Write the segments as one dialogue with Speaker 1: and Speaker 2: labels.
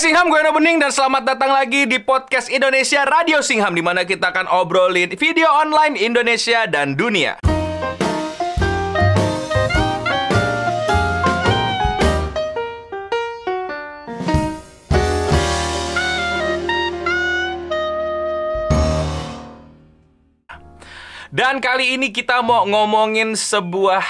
Speaker 1: Singham, gue Eno Bening dan selamat datang lagi di podcast Indonesia Radio Singham di mana kita akan obrolin video online Indonesia dan dunia. Dan kali ini kita mau ngomongin sebuah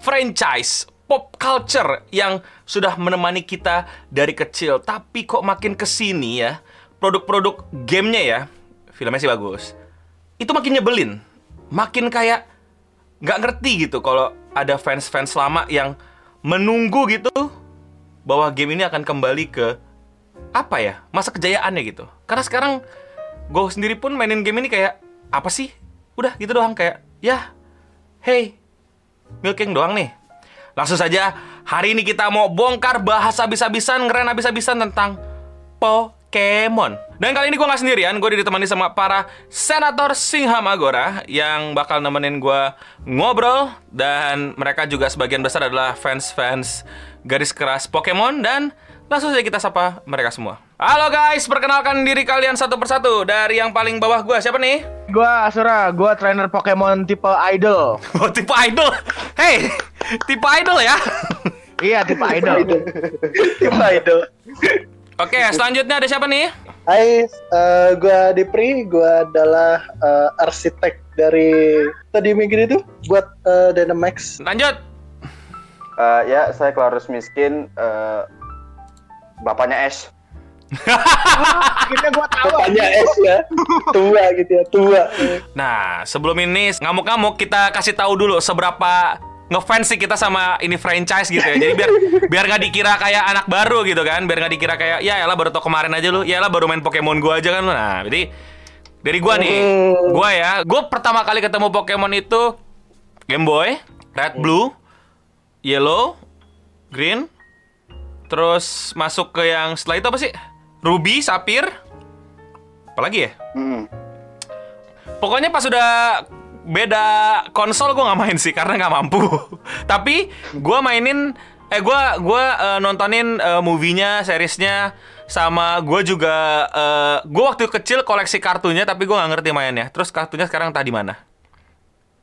Speaker 1: franchise pop culture yang sudah menemani kita dari kecil. Tapi kok makin ke sini ya, produk-produk gamenya ya, filmnya sih bagus. Itu makin nyebelin. Makin kayak nggak ngerti gitu kalau ada fans-fans lama yang menunggu gitu bahwa game ini akan kembali ke apa ya masa kejayaannya gitu. Karena sekarang gue sendiri pun mainin game ini kayak apa sih? Udah gitu doang kayak ya, hey, milking doang nih. Langsung saja, hari ini kita mau bongkar bahas habis-habisan, ngeren habis-habisan tentang Pokemon. Dan kali ini gue nggak sendirian, gue ditemani sama para senator Singham Agora yang bakal nemenin gue ngobrol dan mereka juga sebagian besar adalah fans-fans garis keras Pokemon dan langsung saja kita sapa mereka semua. Halo guys, perkenalkan diri kalian satu persatu dari yang paling bawah gue siapa nih?
Speaker 2: Gua Asura, gua trainer Pokemon tipe idol.
Speaker 1: Oh tipe idol, hey tipe idol ya?
Speaker 2: iya, tipe idol.
Speaker 3: Tipe idol.
Speaker 1: Oke, selanjutnya ada siapa nih?
Speaker 3: Hai, eh, gua Dipri, gua adalah eh, arsitek dari tadi minggu itu buat eh, Dynamax.
Speaker 1: Lanjut.
Speaker 4: Eh, ya, saya Clarus Miskin, eh, bapaknya Ash.
Speaker 2: Akhirnya gua tahu.
Speaker 3: Bapaknya S ya, tua gitu ya, tua.
Speaker 1: Nah, sebelum ini ngamuk-ngamuk kita kasih tahu dulu seberapa ngefans sih kita sama ini franchise gitu ya. Jadi biar biar nggak dikira kayak anak baru gitu kan, biar nggak dikira kayak ya elah baru tau kemarin aja lu, ya elah baru main Pokemon gua aja kan lu. Nah, jadi dari gua nih, gua ya, gua pertama kali ketemu Pokemon itu Game Boy, Red, Blue, Yellow, Green, terus masuk ke yang setelah itu apa sih? Ruby, Sapphire, apalagi ya?
Speaker 4: Hmm.
Speaker 1: Pokoknya pas udah beda konsol gue nggak main sih karena nggak mampu. Tapi gue mainin, eh gue gua eh, nontonin eh, movie-nya, seriesnya, sama gue juga eh, gue waktu kecil koleksi kartunya tapi gue nggak ngerti mainnya. Terus kartunya sekarang entah di mana.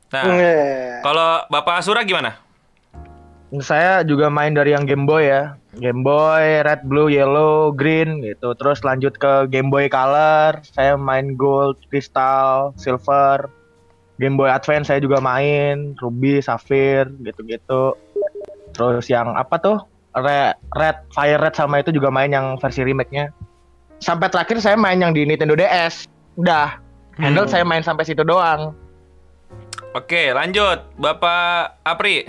Speaker 1: Nah,
Speaker 3: Eh,
Speaker 1: kalau Bapak Asura gimana?
Speaker 2: Saya juga main dari yang Game Boy ya. Game Boy, Red, Blue, Yellow, Green gitu. Terus lanjut ke Game Boy Color, saya main Gold, Crystal, Silver. Game Boy Advance saya juga main, Ruby, Sapphire gitu-gitu. Terus yang apa tuh? Red, Red, Fire Red sama itu juga main yang versi remake-nya. Sampai terakhir saya main yang di Nintendo DS. Udah. Handle
Speaker 1: Hmm.
Speaker 2: saya main sampai situ doang.
Speaker 1: Oke, lanjut. Bapak Apri.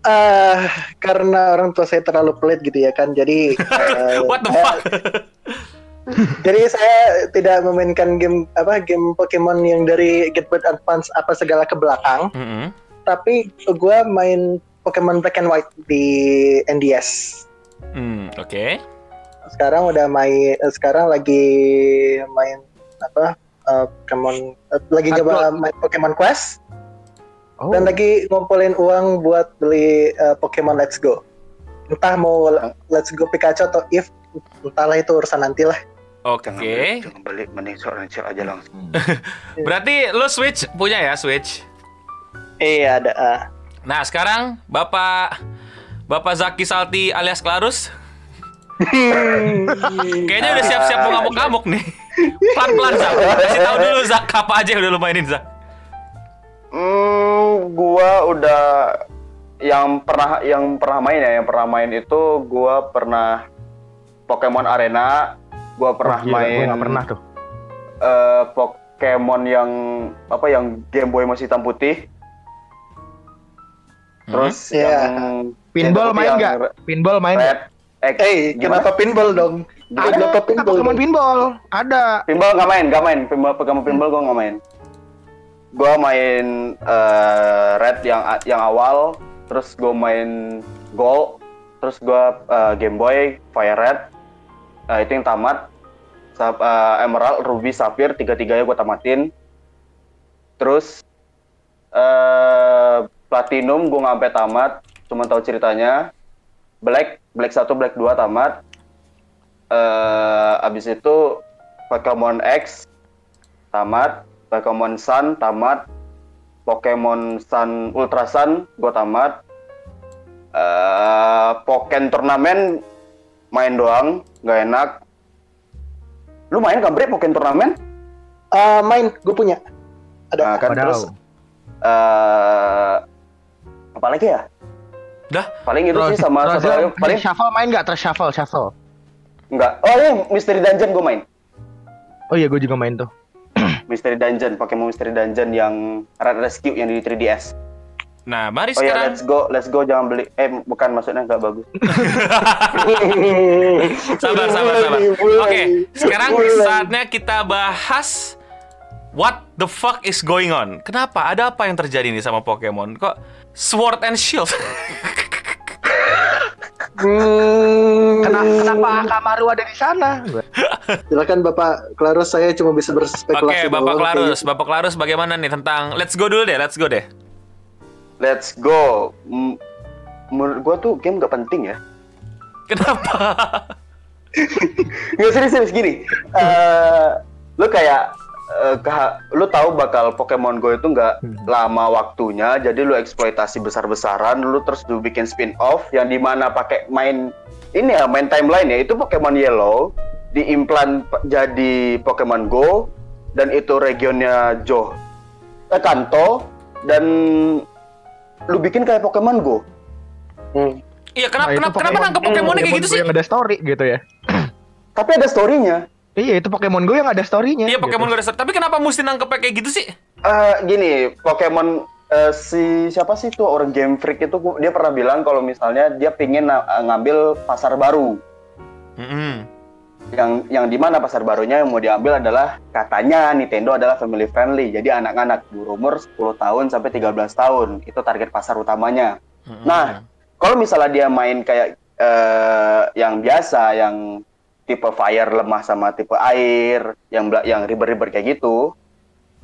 Speaker 3: eh, karena orang tua saya terlalu pelit gitu ya kan, jadi eh,
Speaker 1: What the
Speaker 3: saya-
Speaker 1: fuck?
Speaker 3: jadi saya tidak memainkan game apa game Pokemon yang dari Game Boy Advance apa segala ke belakang,
Speaker 1: Mm-mm.
Speaker 3: tapi gua main Pokemon Black and White di NDS.
Speaker 1: Hmm, Oke.
Speaker 3: sekarang udah main eh, sekarang lagi main apa eh, Pokemon eh, lagi
Speaker 2: Hard Gold.
Speaker 3: main Pokemon Quest
Speaker 2: Oh.
Speaker 3: dan lagi ngumpulin uang buat beli eh, Pokemon Let's Go entah mau Let's Go Pikachu atau If entahlah itu urusan nanti
Speaker 1: Oke.
Speaker 4: Jangan beli, jangan beli, mending seorang cel aja langsung.
Speaker 1: Berarti lu Switch punya ya Switch?
Speaker 3: iya ada ah.
Speaker 1: Nah sekarang Bapak Bapak Zaki Salti alias Klarus Kayaknya udah siap-siap mau ngamuk-ngamuk nih Pelan-pelan Zak Kasih tahu dulu Zak Apa aja yang udah lu mainin Zak
Speaker 4: Hmm, gua udah yang pernah yang pernah main ya, yang pernah main itu gua pernah Pokemon Arena, gua pernah
Speaker 2: Oh, gila,
Speaker 4: main
Speaker 2: Gua pernah tuh.
Speaker 4: eh, Pokemon yang apa yang Game Boy masih hitam putih. Terus
Speaker 3: Iya.
Speaker 4: yang
Speaker 2: Pinball main nggak? Pinball main nggak?
Speaker 3: Eh
Speaker 4: gimana?
Speaker 3: kenapa pinball dong
Speaker 2: Ada
Speaker 3: kenapa pinball
Speaker 2: Pokemon
Speaker 3: dong?
Speaker 2: pinball. Ada.
Speaker 4: Pinball nggak main, nggak main. Pinball Pokemon pinball gua nggak main. Gua main eh, Red yang yang awal, terus gua main Gold, terus gua eh, Game Boy, Fire Red, eh, itu yang tamat. Sa- eh, Emerald, Ruby, Sapphire, tiga-tiganya gua tamatin. Terus eh Platinum gua nggak sampai tamat, cuma tahu ceritanya. Black, Black 1, Black 2 tamat. eh abis itu Pokemon X tamat, Pokemon Sun tamat, Pokemon Sun Ultra Sun gue tamat. eh Pokken turnamen main doang, nggak enak. Lu main kan Bre Pokken turnamen?
Speaker 3: Eh, main, gue punya. Ada.
Speaker 4: Nah, kan terus eh apa lagi ya?
Speaker 1: Dah,
Speaker 4: Paling itu sih sama
Speaker 2: Terus-
Speaker 4: satu lagi
Speaker 2: terus
Speaker 4: paling
Speaker 2: shuffle main nggak? Terus shuffle, shuffle.
Speaker 4: enggak. Oh iya, Mystery Dungeon gue main.
Speaker 2: Oh iya, gue juga main tuh.
Speaker 4: Mystery Dungeon, Pokemon Mystery Dungeon yang Red Rescue yang di 3DS.
Speaker 1: Nah mari
Speaker 4: Oh ya,
Speaker 1: sekarang
Speaker 4: let's go, let's go jangan beli. Eh, bukan maksudnya nggak bagus.
Speaker 1: sabar sabar sabar. Oke, sekarang saatnya kita bahas what the fuck is going on. Kenapa? Ada apa yang terjadi nih sama Pokemon? Kok Sword and Shield?
Speaker 3: Hmm,
Speaker 2: Kenapa, kenapa Kamaru ada di sana?
Speaker 3: Silakan Bapak Klarus, saya cuma bisa
Speaker 1: Oke,
Speaker 3: berspekulasi.
Speaker 1: Bapak. Klarus, Bapak Klarus bagaimana nih tentang Let's go dulu deh, Let's go deh.
Speaker 4: Let's go. M- Menurut gua tuh game nggak penting ya.
Speaker 1: Kenapa?
Speaker 4: Nggak serius-serius gini. Eh, lu kayak eh, keha- lu tahu bakal Pokemon Go itu nggak lama waktunya, jadi lu eksploitasi besar-besaran, lu terus lu bikin spin-off yang di mana pakai main ini ya main timeline ya itu Pokemon Yellow diimplan jadi Pokemon Go dan itu regionnya Jo eh, Kanto dan lu bikin kayak Pokemon Go.
Speaker 3: Hmm.
Speaker 1: Iya, kenapa
Speaker 2: Nah,
Speaker 1: kenapa, kenapa nangkep Pokemonnya kayak gitu sih?
Speaker 2: Yang ada story gitu ya.
Speaker 4: Tapi ada story-nya.
Speaker 2: Iya, itu Pokemon Go yang ada story-nya.
Speaker 1: Iya,
Speaker 2: gitu.
Speaker 1: Pokemon Go dasar. Tapi kenapa mesti nangkep kayak gitu sih?
Speaker 4: Eh gini, Pokemon eh, si siapa sih tuh orang Game Freak itu dia pernah bilang kalau misalnya dia pingin ngambil pasar baru.
Speaker 1: Mm-mm.
Speaker 4: Yang yang di mana pasar barunya yang mau diambil adalah katanya Nintendo adalah family friendly. Jadi anak-anak berumur 10 tahun sampai 13 tahun itu target pasar utamanya.
Speaker 1: Mm-mm.
Speaker 4: Nah, kalau misalnya dia main kayak eh, yang biasa, yang tipe fire lemah sama tipe air, yang yang riber-riber kayak gitu,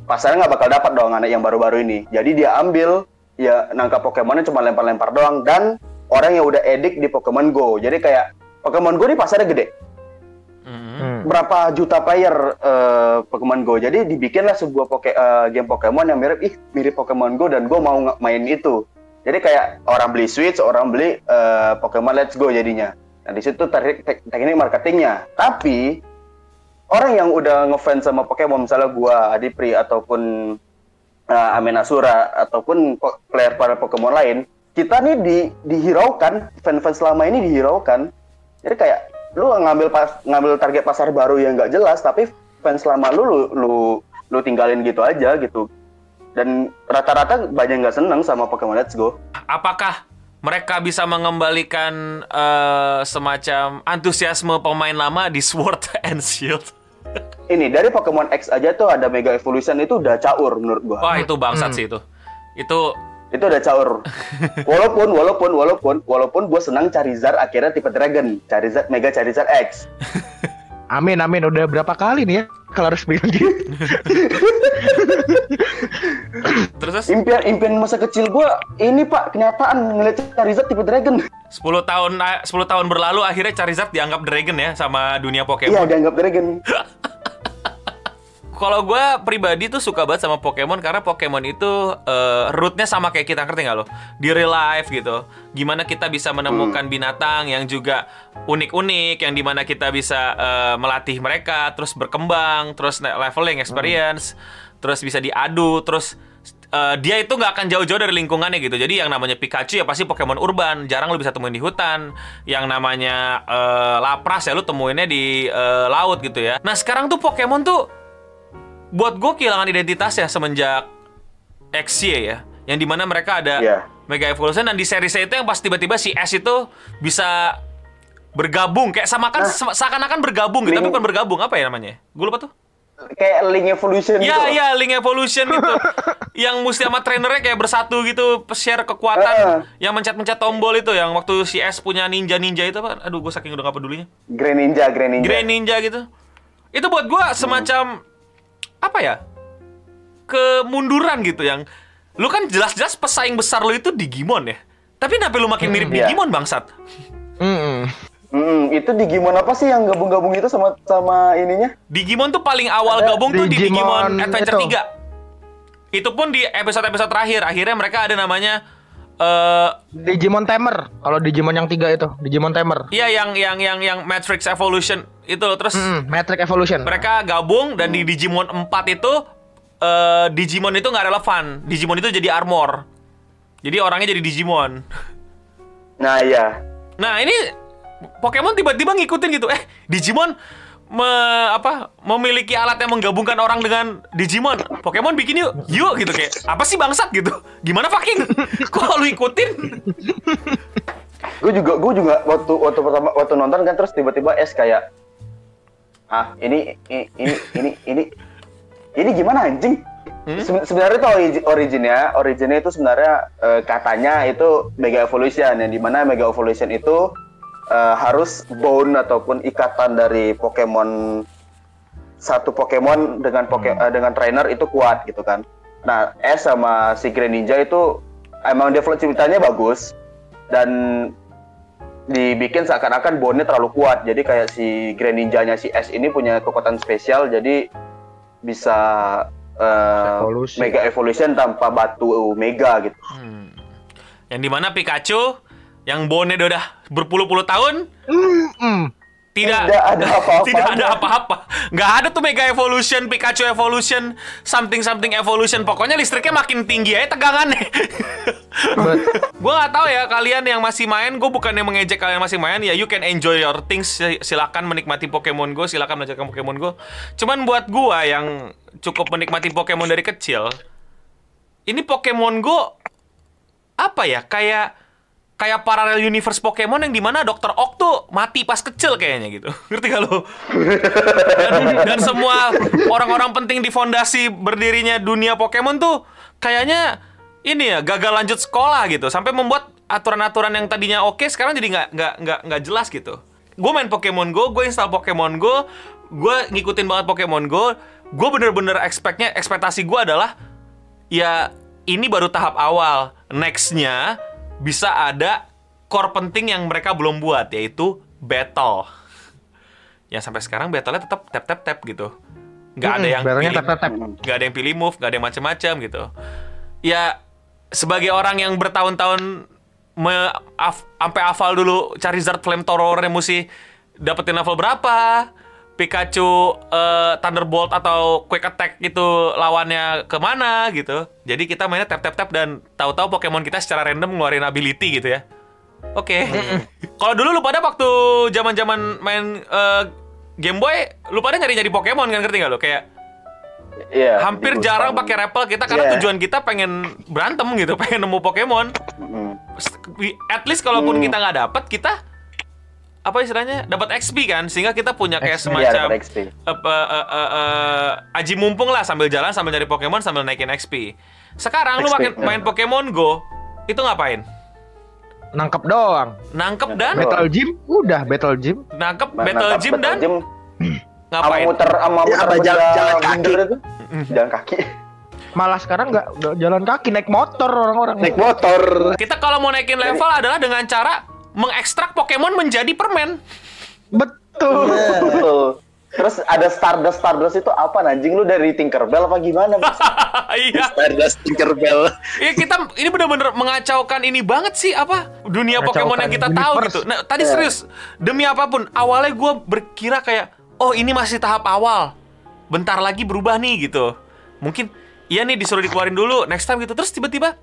Speaker 4: pasarnya nggak bakal dapat dong anak yang baru-baru ini. Jadi dia ambil ya nangkap Pokemonnya cuma lempar-lempar doang dan orang yang udah edik di Pokemon Go. Jadi kayak Pokemon Go ini pasarnya gede.
Speaker 2: Hmm.
Speaker 4: Berapa juta player eh, Pokemon Go. Jadi dibikinlah sebuah poke, eh, game Pokemon yang mirip ih mirip Pokemon Go dan gue mau main itu. Jadi kayak orang beli Switch, orang beli eh, Pokemon Let's Go jadinya. Nah di situ teknik, tek- teknik marketingnya. Tapi orang yang udah ngefans sama Pokemon misalnya gua, Adipri ataupun uh, Amin Asura ataupun player para Pokemon lain, kita nih di dihiraukan, fans-fans selama ini dihiraukan. Jadi kayak lu ngambil pas, ngambil target pasar baru yang nggak jelas, tapi fans lama lu lu lu, lu tinggalin gitu aja gitu. Dan rata-rata banyak nggak seneng sama Pokemon Let's Go.
Speaker 1: Apakah mereka bisa mengembalikan eh, semacam antusiasme pemain lama di Sword and Shield?
Speaker 4: Ini dari Pokemon X aja tuh ada Mega Evolution itu udah caur menurut gua.
Speaker 1: Wah, itu bangsat sih itu. Itu
Speaker 4: Itu udah caur. walaupun walaupun walaupun walaupun gue senang Charizard akhirnya tipe Dragon, Charizard Mega Charizard X.
Speaker 2: Amin, amin. Udah berapa kali nih ya kalau harus bilang gitu.
Speaker 1: terus
Speaker 4: Impian impian masa kecil gue ini pak kenyataan ngeliat Charizard tipe Dragon.
Speaker 1: 10 tahun 10 tahun berlalu akhirnya Charizard dianggap dragon ya sama dunia
Speaker 4: Iya
Speaker 1: Pokemon.
Speaker 4: dianggap Dragon.
Speaker 1: Kalau gue pribadi tuh suka banget sama Pokemon karena Pokemon itu eh, rootnya sama kayak kita ngerti nggak lo? Di real life gitu. Gimana kita bisa menemukan binatang yang juga unik-unik, yang di mana kita bisa eh, melatih mereka, terus berkembang, terus leveling experience, terus bisa diadu, terus eh, dia itu nggak akan jauh-jauh dari lingkungannya gitu. Jadi yang namanya Pikachu ya pasti Pokemon urban, jarang lu bisa temuin di hutan. Yang namanya eh, Lapras ya lu temuinnya di eh, laut gitu ya. Nah sekarang tuh Pokemon tuh buat gue kehilangan identitasnya semenjak XY ya yang di mana mereka ada
Speaker 4: Iya.
Speaker 1: Mega Evolution dan di seri itu yang pas tiba-tiba si S itu bisa bergabung kayak sama kan se- seakan-akan bergabung gitu tapi bukan bergabung apa ya namanya gue lupa tuh
Speaker 4: Kayak Link Evolution gitu.
Speaker 1: ya ya Link Evolution gitu yang mesti sama trainernya kayak bersatu gitu share kekuatan
Speaker 4: Heeh.
Speaker 1: yang mencet-mencet tombol itu yang waktu si S punya ninja-ninja itu apa aduh gue saking udah gak pedulinya
Speaker 4: Grand Ninja, Grand Ninja.
Speaker 1: Grand Ninja gitu. Itu buat gua semacam apa ya? Kemunduran gitu yang lu kan jelas-jelas pesaing besar lu itu Digimon ya. Tapi kenapa lu makin mirip
Speaker 4: iya.
Speaker 1: Digimon bangsat?
Speaker 2: Mm-mm.
Speaker 4: Hmm, itu Digimon apa sih yang gabung-gabung itu sama sama ininya?
Speaker 1: Digimon tuh paling awal
Speaker 3: Ada
Speaker 1: gabung tuh di
Speaker 2: Digimon
Speaker 1: Digimon Adventure
Speaker 2: itu.
Speaker 1: 3. Itu pun di episode-episode terakhir. Akhirnya mereka ada namanya eh
Speaker 2: Digimon Tamer. Kalau Digimon yang tiga itu, Digimon Tamer.
Speaker 1: iya yang yang yang yang Matrix Evolution itu loh. terus
Speaker 2: Hmm, Matrix Evolution.
Speaker 1: mereka gabung dan di Digimon 4 itu eh Digimon itu nggak relevan. Digimon itu jadi armor. Jadi orangnya jadi Digimon.
Speaker 4: Nah, iya.
Speaker 1: Nah, ini Pokemon tiba-tiba ngikutin gitu. Eh, Digimon me- apa memiliki alat yang menggabungkan orang dengan Digimon. Pokemon bikin yuk, yuk gitu kayak apa sih bangsat gitu? Gimana fucking? Kok lu ikutin?
Speaker 4: Gue juga gue juga waktu waktu pertama waktu nonton kan terus tiba-tiba es kayak ah ini ini ini ini ini, ini gimana anjing? Seben- sebenarnya itu origi- originnya, originnya itu sebenarnya eh, katanya itu Mega Evolution yang di mana Mega Evolution itu eh, harus bone ataupun ikatan dari Pokemon satu Pokemon dengan poke eh, dengan trainer itu kuat gitu kan. Nah, S sama si Greninja itu emang develop ceritanya bagus dan dibikin seakan-akan bone-nya terlalu kuat. Jadi kayak si Greninja-nya si S ini punya kekuatan spesial jadi bisa eh,
Speaker 2: Evolusi.
Speaker 4: Mega Evolution tanpa batu Mega gitu.
Speaker 1: Hmm. Yang di mana Pikachu yang bone udah berpuluh-puluh tahun
Speaker 2: Hmm, hmm.
Speaker 1: tidak
Speaker 4: Tidak ada apa-apa.
Speaker 1: tidak ada apa-apa. Nggak ada tuh Mega Evolution, Pikachu Evolution, something something evolution. Pokoknya listriknya makin tinggi aja tegangannya. gue nggak tahu ya kalian yang masih main, gue bukannya mengejek kalian yang masih main ya you can enjoy your things Si- silakan menikmati Pokemon Go, silakan belajarkan Pokemon Go. Cuman buat gue yang cukup menikmati Pokemon dari kecil, ini Pokemon Go apa ya kayak kayak parallel universe Pokemon yang di mana Dr. Oak tuh mati pas kecil kayaknya gitu ngerti gak lo? dan, dan semua orang-orang penting di fondasi berdirinya dunia Pokemon tuh kayaknya ini ya gagal lanjut sekolah gitu sampai membuat aturan-aturan yang tadinya oke sekarang jadi nggak nggak nggak nggak jelas gitu gue main Pokemon Go gue install Pokemon Go gue ngikutin banget Pokemon Go gue bener-bener expectnya ekspektasi gue adalah ya ini baru tahap awal. Nextnya bisa ada core penting yang mereka belum buat yaitu battle. Ya sampai sekarang battle-nya tetap tap tap tap gitu. Nggak ada
Speaker 2: Hmm,
Speaker 1: yang
Speaker 2: barangnya
Speaker 1: pilih,
Speaker 2: tap tap tap.
Speaker 1: nggak ada yang pilih move, nggak ada yang macam-macam gitu. Ya sebagai orang yang bertahun-tahun af- sampai hafal dulu Charizard Flamethrower yang mesti dapetin level berapa, Pikachu eh, Thunderbolt atau Quick Attack itu lawannya ke mana gitu. Jadi kita mainnya tap tap tap dan tahu-tahu Pokemon kita secara random ngeluarin ability gitu ya. Oke. Kalau dulu lu pada waktu zaman-zaman main eh, Game Boy, lu pada nyari-nyari Pokemon kan ngerti nggak lo? Kayak
Speaker 4: Iya.
Speaker 1: hampir jarang pakai rappel kita karena
Speaker 4: Iya.
Speaker 1: tujuan kita pengen berantem gitu, pengen nemu Pokemon.
Speaker 4: Mm.
Speaker 1: At least kalaupun
Speaker 4: Hmm.
Speaker 1: kita nggak dapet, kita apa istilahnya dapat XP kan, sehingga kita punya kayak
Speaker 2: XP,
Speaker 4: Iya,
Speaker 1: semacam
Speaker 4: dapat XP.
Speaker 1: apa eh, eh, eh, aji mumpung lah sambil jalan sambil nyari Pokemon sambil naikin XP. Sekarang lu
Speaker 4: XP,
Speaker 1: makin
Speaker 4: ya.
Speaker 1: main Pokemon Go itu ngapain?
Speaker 2: Nangkep doang.
Speaker 1: Nangkep
Speaker 4: Nangkep
Speaker 1: dan.
Speaker 2: Battle gym udah battle gym.
Speaker 1: nangkep
Speaker 4: Nah,
Speaker 1: battle
Speaker 4: nangkap
Speaker 1: gym
Speaker 4: battle
Speaker 1: dan
Speaker 4: gym,
Speaker 1: ngapain?
Speaker 4: muter sama
Speaker 3: Ya,
Speaker 4: muter
Speaker 3: jalan- jalan kaki.
Speaker 4: itu. Jalan kaki.
Speaker 2: Malah sekarang nggak jalan kaki naik motor orang-orang.
Speaker 3: Naik motor.
Speaker 1: Kita kalau mau naikin level adalah dengan cara mengekstrak Pokemon menjadi permen.
Speaker 2: Betul.
Speaker 4: Betul. Terus ada Stardust Stardust itu apa anjing lu dari Tinkerbell apa gimana?
Speaker 1: Iya.
Speaker 3: Stardust Tinkerbell.
Speaker 1: Iya kita ini bener-bener mengacaukan ini banget sih apa dunia
Speaker 2: Mengacaukan
Speaker 1: Pokemon yang kita tahu gitu. Nah tadi
Speaker 4: Iya.
Speaker 1: serius demi apa pun awalnya gue berkira kayak oh ini masih tahap awal, bentar lagi berubah nih gitu. Mungkin iya nih disuruh dikeluarin dulu next time gitu terus tiba-tiba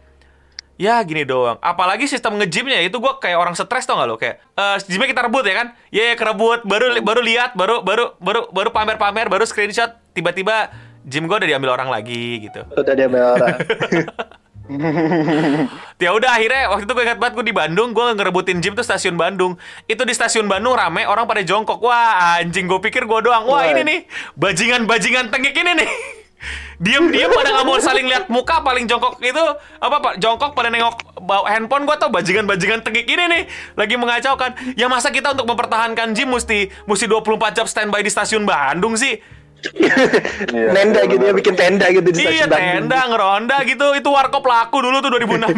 Speaker 1: ya gini doang. Apalagi sistem nge-gymnya itu gue kayak orang stres tau gak lo kayak eh gymnya kita rebut ya kan? Ya yeah, kerebut baru baru lihat baru baru baru baru pamer-pamer baru screenshot tiba-tiba gym gue udah diambil orang lagi gitu.
Speaker 3: Udah dia orang.
Speaker 1: Ya udah akhirnya waktu itu gue ingat banget gue di Bandung gue ngerebutin gym tuh stasiun Bandung itu di stasiun Bandung rame orang pada jongkok wah anjing gue pikir gue doang wah
Speaker 4: Wah.
Speaker 1: ini nih bajingan bajingan tengik ini nih diem pada nggak mau saling lihat muka paling jongkok itu apa pak? Jongkok pada nengok bawa handphone gue tau bajingan bajingan tengik ini nih lagi mengacaukan. Ya masa kita untuk mempertahankan gym mesti mesti 24 jam standby di stasiun Bandung sih?
Speaker 4: Iya.
Speaker 3: Nenda gitu ya bikin tenda gitu di
Speaker 1: Iya tenda ngeronda gitu. Itu warkop laku dulu tuh 2016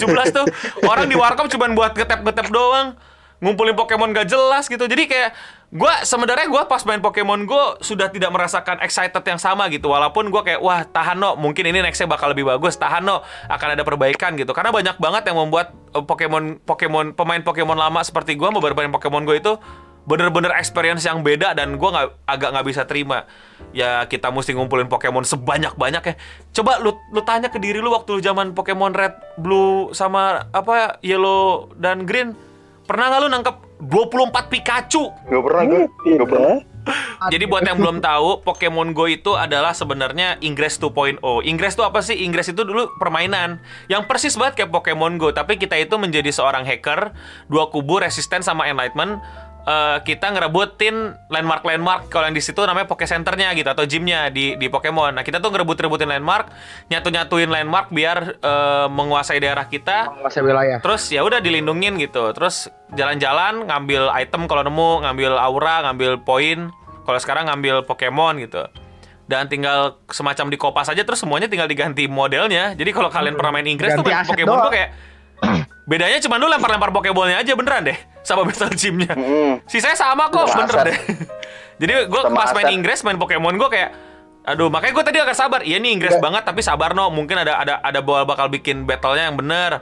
Speaker 1: 2017 tuh. Orang di warkop cuman buat ngetep-ngetep doang. Ngumpulin Pokemon gak jelas gitu. Jadi kayak gua sebenarnya gua pas main Pokemon Go sudah tidak merasakan excited yang sama gitu. Walaupun gua kayak wah tahan no, mungkin ini nextnya bakal lebih bagus. Tahan no, akan ada perbaikan gitu. Karena banyak banget yang membuat eh, Pokemon Pokemon pemain Pokemon lama seperti gua mau bermain Pokemon Go itu bener-bener experience yang beda dan gua nggak agak nggak bisa terima ya kita mesti ngumpulin Pokemon sebanyak banyak ya coba lu lu tanya ke diri lu waktu lu zaman Pokemon Red Blue sama apa Yellow dan Green pernah nggak lu nangkep 24 Pikachu
Speaker 4: Gak pernah gue.
Speaker 3: Iya,
Speaker 4: Gak pernah.
Speaker 1: jadi buat yang belum tahu, Pokemon Go itu adalah sebenarnya Ingress 2.0. Ingress itu apa sih? Ingress itu dulu permainan yang persis banget kayak Pokemon Go, tapi kita itu menjadi seorang hacker, dua kubu resisten sama enlightenment. Eh, kita ngerebutin landmark-landmark kalau yang di situ namanya Poke Centernya gitu atau gymnya di di Pokemon. Nah kita tuh ngerebut-rebutin landmark, nyatu-nyatuin landmark biar eh, menguasai daerah kita.
Speaker 2: Menguasai wilayah.
Speaker 1: Terus ya udah dilindungin gitu. Terus jalan-jalan ngambil item kalau nemu, ngambil aura, ngambil poin. Kalau sekarang ngambil Pokemon gitu. Dan tinggal semacam di kopas aja terus semuanya tinggal diganti modelnya. Jadi kalau kalian pernah main Inggris tuh main Pokemon
Speaker 2: doang.
Speaker 1: tuh kayak bedanya cuma lu lempar-lempar Pokeballnya aja beneran deh sama Battle Gymnya.
Speaker 4: Mm-mm.
Speaker 1: Sisanya sama kok,
Speaker 4: Sama
Speaker 1: bener
Speaker 4: aset.
Speaker 1: deh. Jadi gue pas main. Inggris main Pokemon gue kayak Aduh, makanya gue tadi agak sabar. Iya nih Inggris
Speaker 3: Enggak.
Speaker 1: banget, tapi sabar no. Mungkin ada ada ada bakal bakal bikin battle-nya yang bener.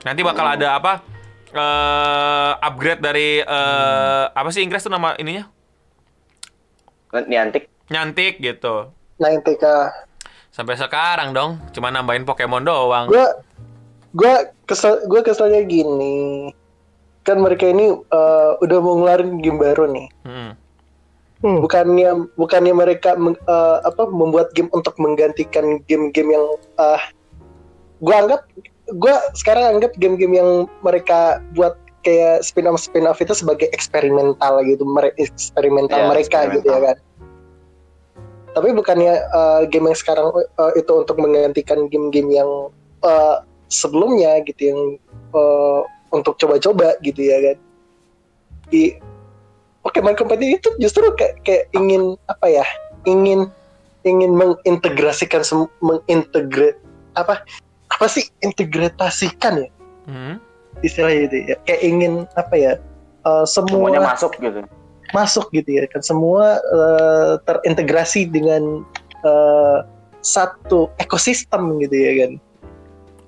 Speaker 1: Nanti bakal
Speaker 4: Hmm.
Speaker 1: ada apa? eh upgrade dari eh apa sih Inggris tuh nama ininya?
Speaker 4: Niantic.
Speaker 1: Nyantik gitu.
Speaker 3: 90k.
Speaker 1: Sampai sekarang dong, cuma nambahin Pokemon doang.
Speaker 3: Gue gue kesel gue keselnya gini. Kan mereka ini eh, udah mau ngeluarin game baru nih.
Speaker 1: Hmm.
Speaker 2: Hmm.
Speaker 3: Bukannya bukannya mereka meng- eh, apa membuat game untuk menggantikan game-game yang eh gue anggap gue sekarang anggap game-game yang mereka buat kayak spin-off spin-off itu sebagai eksperimental gitu, mere- eksperimental
Speaker 4: Iya,
Speaker 3: mereka gitu ya
Speaker 4: eksperimental.
Speaker 3: kan. Tapi bukannya eh, game yang sekarang eh, itu untuk menggantikan game-game yang eh, sebelumnya gitu yang eh, untuk coba-coba gitu ya kan. Di Pokemon Company itu justru kayak, kayak ingin apa ya? Ingin ingin mengintegrasikan mengintegre apa apa sih integratasikan ya
Speaker 1: Hmm.
Speaker 3: istilahnya itu ya kayak ingin apa ya eh, semua
Speaker 4: Semuanya masuk gitu.
Speaker 3: masuk gitu ya kan semua eh, terintegrasi dengan eh, satu ekosistem gitu ya kan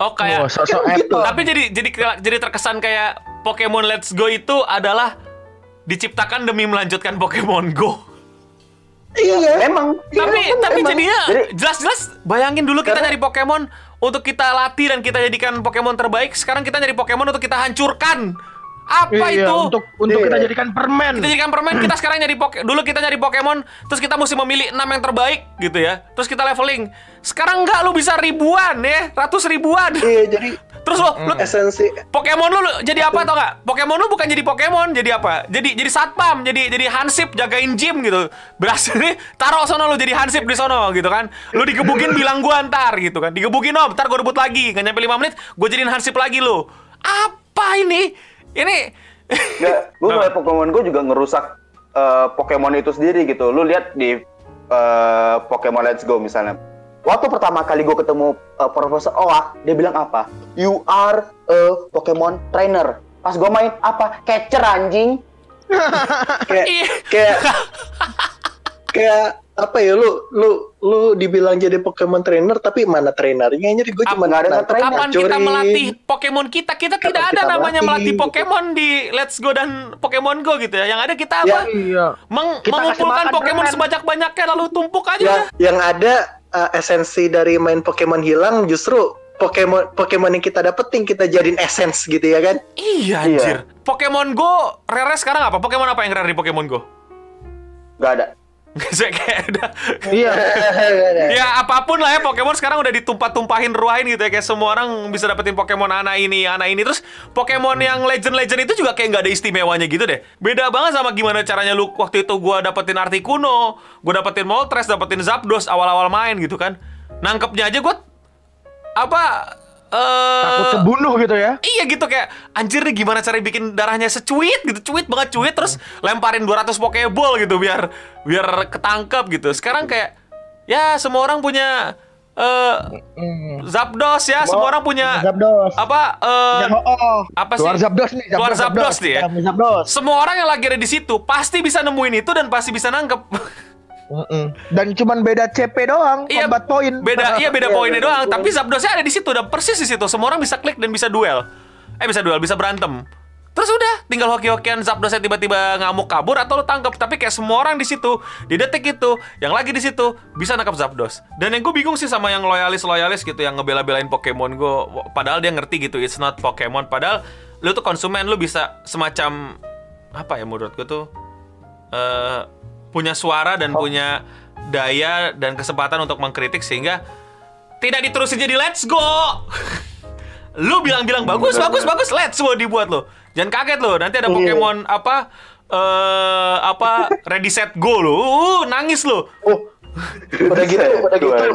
Speaker 1: Oh kayak
Speaker 2: Oh, sosok
Speaker 3: Kan gitu.
Speaker 2: Apple.
Speaker 1: tapi jadi jadi jadi terkesan kayak Pokemon Let's Go itu adalah diciptakan demi melanjutkan Pokemon Go.
Speaker 3: iya
Speaker 4: Memang.
Speaker 1: tapi
Speaker 3: Iya,
Speaker 1: tapi
Speaker 3: emang.
Speaker 1: jadinya
Speaker 4: Jadi-
Speaker 1: jelas-jelas bayangin dulu kita nyari Pokemon untuk kita latih dan kita jadikan Pokemon terbaik. Sekarang kita nyari Pokemon untuk kita hancurkan. Apa
Speaker 2: Iya,
Speaker 1: itu?
Speaker 2: untuk untuk
Speaker 3: Iya.
Speaker 2: kita jadikan permen.
Speaker 1: kita jadikan permen kita sekarang nyari poke dulu kita nyari Pokemon terus kita mesti memilih 6 yang terbaik gitu ya terus kita leveling sekarang enggak lu bisa ribuan ya ratus ribuan
Speaker 3: iya jadi
Speaker 1: terus lo lu
Speaker 3: esensi
Speaker 1: Pokemon lu lu jadi apa tau gak? Pokemon lu bukan jadi Pokemon, jadi apa? Jadi jadi satpam, jadi jadi hansip jagain gym gitu. Berhasil nih, taruh sono lu jadi hansip di sono gitu kan. Lu digebukin bilang gua ntar gitu kan. Digebukin om, ntar gua rebut lagi. Gak nyampe 5 menit, gua jadiin hansip lagi lu. Apa ini? Ini
Speaker 4: Nggak, gue ngeliat Pokemon Go juga ngerusak eh, Pokemon itu sendiri gitu. Lu lihat di eh, Pokemon Let's Go misalnya. Waktu pertama kali gue ketemu eh, Profesor Oak, dia bilang apa? You are a Pokemon trainer. Pas gue main apa? Catcher anjing.
Speaker 3: kayak
Speaker 1: Iya.
Speaker 3: kayak kayak apa ya lu lu lu dibilang jadi Pokemon trainer tapi mana trainernya jadi gue cuma
Speaker 4: nggak ada trainer.
Speaker 1: kapan kita melatih Pokemon kita? Kita
Speaker 3: Kapan
Speaker 1: tidak ada
Speaker 3: kita
Speaker 1: namanya
Speaker 3: melatih,
Speaker 1: melatih
Speaker 3: gitu.
Speaker 1: Pokemon di Let's Go dan Pokemon Go gitu ya. Yang ada kita
Speaker 3: Ya,
Speaker 1: apa?
Speaker 2: Iya.
Speaker 1: Meng-
Speaker 2: Kita
Speaker 1: mengumpulkan Pokemon
Speaker 2: permen.
Speaker 1: sebanyak-banyaknya lalu tumpuk aja.
Speaker 3: ya yang ada uh, esensi dari main Pokemon hilang justru Pokemon Pokemon yang kita dapetin kita jadiin essence gitu ya kan
Speaker 1: Iya
Speaker 4: Iya.
Speaker 1: anjir. Pokemon Go rare sekarang apa? Pokemon apa yang rare di Pokemon Go?
Speaker 4: Gak ada.
Speaker 1: Saya kayak udah.
Speaker 2: Iya.
Speaker 1: Ya apa pun lah ya Pokemon sekarang udah ditumpah-tumpahin ruahin gitu ya. Kayak semua orang bisa dapetin Pokemon anak ini, anak ini. Terus Pokemon yang legend-legend itu juga kayak nggak ada istimewanya gitu deh. Beda banget sama gimana caranya lu waktu itu gua dapetin Articuno Gua dapetin Moltres, dapetin Zapdos awal-awal main gitu kan. Nangkepnya aja gua Apa eh
Speaker 2: Takut kebunuh gitu ya.
Speaker 1: Iya gitu kayak anjir nih gimana cara bikin darahnya secuit gitu, cuit banget cuit terus lemparin 200 pokeball gitu biar biar ketangkep gitu. Sekarang kayak ya semua orang punya eh
Speaker 2: Hmm.
Speaker 1: Zapdos ya, semua orang punya
Speaker 2: Zapdos.
Speaker 1: apa
Speaker 2: oh, oh.
Speaker 1: apa sih?
Speaker 2: Keluar Zapdos nih.
Speaker 1: Keluar Zapdos nih ya.
Speaker 2: Zapdos.
Speaker 1: semua orang yang lagi ada di situ pasti bisa nemuin itu dan pasti bisa nangkep.
Speaker 2: Dan cuman beda CP doang,
Speaker 1: Iya,
Speaker 2: combat point.
Speaker 1: Beda, iya beda
Speaker 3: Iya,
Speaker 1: poinnya doang. Tapi Zapdosnya ada di situ, udah persis di situ. Semua orang bisa klik dan bisa duel. Eh bisa duel, bisa berantem. Terus udah, tinggal hoki-hokian Zapdosnya tiba-tiba ngamuk kabur atau lo tangkap. Tapi kayak semua orang di situ, di detik itu, yang lagi di situ bisa nangkap Zapdos. Dan yang gue bingung sih sama yang loyalis-loyalis gitu, yang ngebela-belain Pokemon Go. Padahal dia ngerti gitu, it's not Pokemon. Padahal lu tuh konsumen, lu bisa semacam apa ya menurut gue tuh eh, punya suara dan punya daya dan kesempatan untuk mengkritik sehingga tidak diterusin jadi let's go. lu bilang-bilang bagus, bagus, bagus, let's go dibuat lo. Jangan kaget lo, nanti ada
Speaker 3: Iya.
Speaker 1: Pokemon apa eh apa ready set go lo. Uh, nangis lo.
Speaker 3: Oh, udah gitu, udah gitu,
Speaker 4: Tuhan.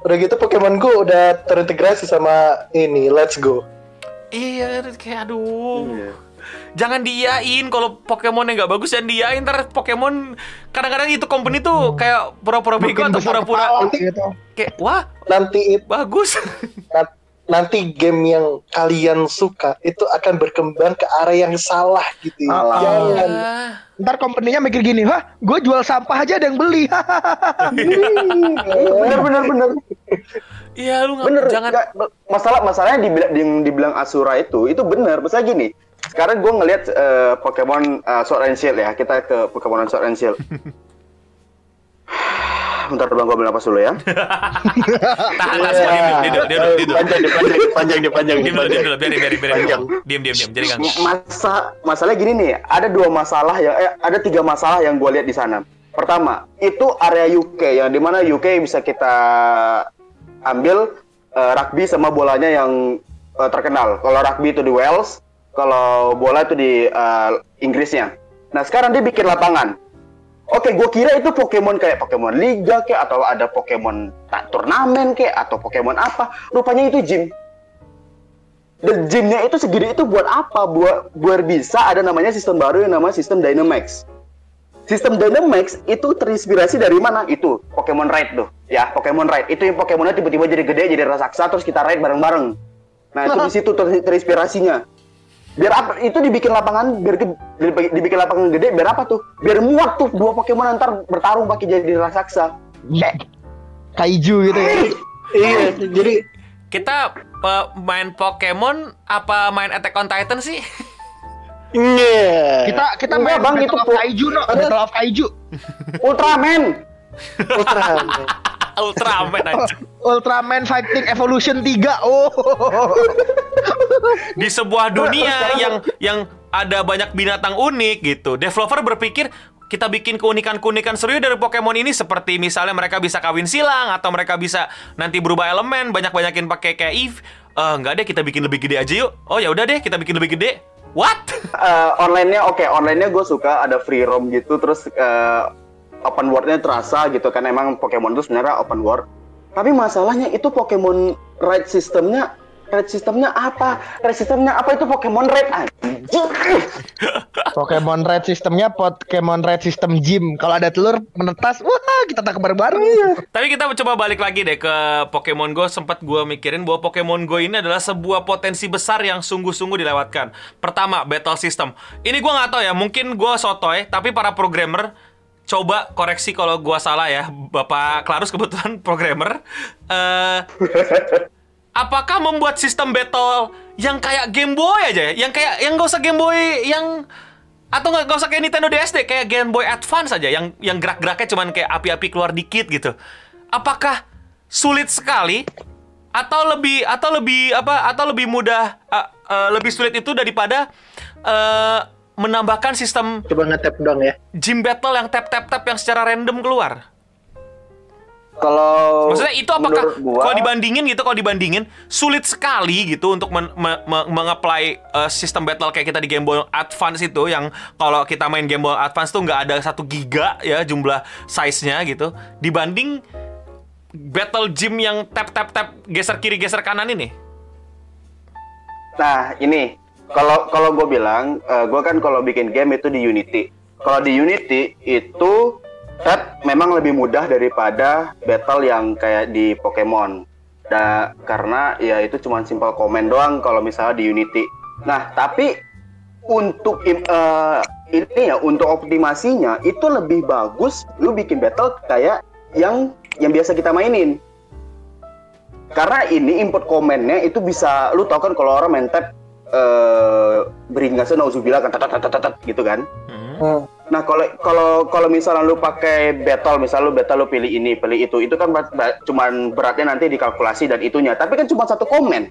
Speaker 3: udah gitu Pokemon Go udah terintegrasi sama ini Let's Go.
Speaker 1: Iya, kayak aduh.
Speaker 4: Iya.
Speaker 1: Jangan diiyain kalau Pokemon yang nggak bagus jangan diiyain ntar Pokemon kadang-kadang itu company tuh kayak pura-pura bego atau pura-pura
Speaker 2: gitu.
Speaker 1: kayak wah
Speaker 3: Nanti it-
Speaker 1: bagus.
Speaker 3: na- nanti game yang kalian suka itu akan berkembang ke arah yang salah gitu ya.
Speaker 4: Salah.
Speaker 3: Jangan.
Speaker 1: Ah.
Speaker 2: Ntar company-nya mikir gini, "Hah, gue jual sampah aja ada yang beli."
Speaker 4: bener bener bener
Speaker 1: Iya lu nggak
Speaker 4: bener
Speaker 1: jangan
Speaker 4: Nggak, masalah masalahnya dibilang yang dibilang Asura itu itu bener misalnya gini sekarang gue ngelihat eh, Pokemon eh, Sword and Shield ya kita ke Pokemon Sword and Shield Bentar bang, gue ambil napas dulu ya.
Speaker 1: tahan tahan semua diem diem diem diem
Speaker 4: Panjang, panjang, panjang, panjang,
Speaker 1: diem dulu diem dulu biarin biarin biarin
Speaker 4: Panjang.
Speaker 1: diem diem diem jadi kan
Speaker 4: Masa, masalah gini nih, ada dua masalah yang, eh, ada tiga masalah yang gue lihat di sana. Pertama, itu area UK yang di mana UK bisa kita ambil eh, rugby sama bolanya yang eh, terkenal. Kalau rugby itu di Wales, kalau bola itu di eh, Inggrisnya. Nah sekarang dia bikin lapangan. Oke, gue kira itu Pokemon kayak Pokemon Liga kayak atau ada Pokemon tak turnamen kayak atau Pokemon apa. Rupanya itu gym. Dan gymnya itu segede itu buat apa? Buat biar bisa ada namanya sistem baru yang namanya sistem Dynamax. Sistem Dynamax itu terinspirasi dari mana? Itu Pokemon Raid tuh. Ya, Pokemon Raid. Itu yang Pokemonnya tiba-tiba jadi gede, jadi raksasa terus kita raid bareng-bareng. Nah, itu di situ ter- terinspirasinya. Biar apa? Itu dibikin lapangan biar dibikin lapangan gede biar apa tuh? Biar muat tuh dua Pokemon ntar bertarung pakai jadi raksasa.
Speaker 2: Ya. Kaiju gitu ya.
Speaker 3: Iya, jadi
Speaker 1: kita main Pokemon apa main Attack on Titan sih
Speaker 3: iya.
Speaker 2: Kita kita
Speaker 4: Enggak,
Speaker 2: main
Speaker 4: Bang,
Speaker 2: Battle
Speaker 4: itu
Speaker 2: of Kaiju, no.
Speaker 3: Ada-
Speaker 2: Battle of Kaiju.
Speaker 4: Ultraman.
Speaker 3: Ultraman.
Speaker 1: Ultraman aja
Speaker 2: Ultraman Fighting Evolution 3. Oh.
Speaker 1: di sebuah dunia yang yang ada banyak binatang unik gitu. Developer berpikir kita bikin keunikan-keunikan serius dari Pokemon ini seperti misalnya mereka bisa kawin silang atau mereka bisa nanti berubah elemen banyak-banyakin pakai kayak Eve. Eh enggak deh kita bikin lebih gede aja yuk. Oh ya udah deh kita bikin lebih gede. What?
Speaker 4: Eh, online-nya oke, online-nya gue suka ada free roam gitu, terus eh, open world-nya terasa gitu kan emang Pokemon itu sebenarnya open world. Tapi masalahnya itu Pokemon raid sistemnya, raid sistemnya apa? Raid sistemnya apa itu Pokemon raid anjing.
Speaker 2: Pokemon Red sistemnya Pokemon Red sistem gym. Kalau ada telur menetas, wah kita tangkap bareng-bareng.
Speaker 1: Tapi kita coba balik lagi deh ke Pokemon Go. Sempat gue mikirin bahwa Pokemon Go ini adalah sebuah potensi besar yang sungguh-sungguh dilewatkan. Pertama, battle system. Ini gue nggak tahu ya, mungkin gue sotoy, tapi para programmer coba koreksi kalau gue salah ya. Bapak Klarus kebetulan programmer. Eh, apakah membuat sistem battle yang kayak Game Boy aja ya? Yang kayak yang gak usah Game Boy yang atau nggak usah kayak Nintendo DS deh, kayak Game Boy Advance aja yang yang gerak-geraknya cuman kayak api-api keluar dikit gitu. Apakah sulit sekali atau lebih atau lebih apa atau lebih mudah uh, uh, lebih sulit itu daripada uh, menambahkan sistem
Speaker 3: Coba ngetap dong ya.
Speaker 1: gym battle yang tap tap tap yang secara random keluar.
Speaker 4: Kalau
Speaker 1: Maksudnya itu apakah
Speaker 4: gua,
Speaker 1: kalau dibandingin gitu kalau dibandingin sulit sekali gitu untuk men- me- me- mengapply uh, sistem battle kayak kita di Game Boy Advance itu yang kalau kita main Game Boy Advance tuh nggak ada satu giga ya jumlah size-nya gitu dibanding battle gym yang tap tap tap geser kiri geser kanan ini.
Speaker 4: Nah, ini kalau kalau gue bilang, gue kan kalau bikin game itu di Unity. Kalau di Unity itu Red memang lebih mudah daripada battle yang kayak di Pokemon. Da, karena ya itu cuma simple komen doang kalau misalnya di Unity. Nah, tapi untuk uh, eh, ini ya untuk optimasinya itu lebih bagus lu bikin battle kayak yang yang biasa kita mainin. Karena ini input komennya itu bisa lu tau kan kalau orang main tab Eh, uh, beringkasnya bilang kan tatatatatat gitu kan.
Speaker 1: Hmm.
Speaker 3: Hmm.
Speaker 4: Nah kalau kalau kalau misalnya lu pakai battle, misalnya lu battle lu pilih ini, pilih itu, itu kan cuma beratnya nanti dikalkulasi dan itunya. Tapi kan cuma satu komen.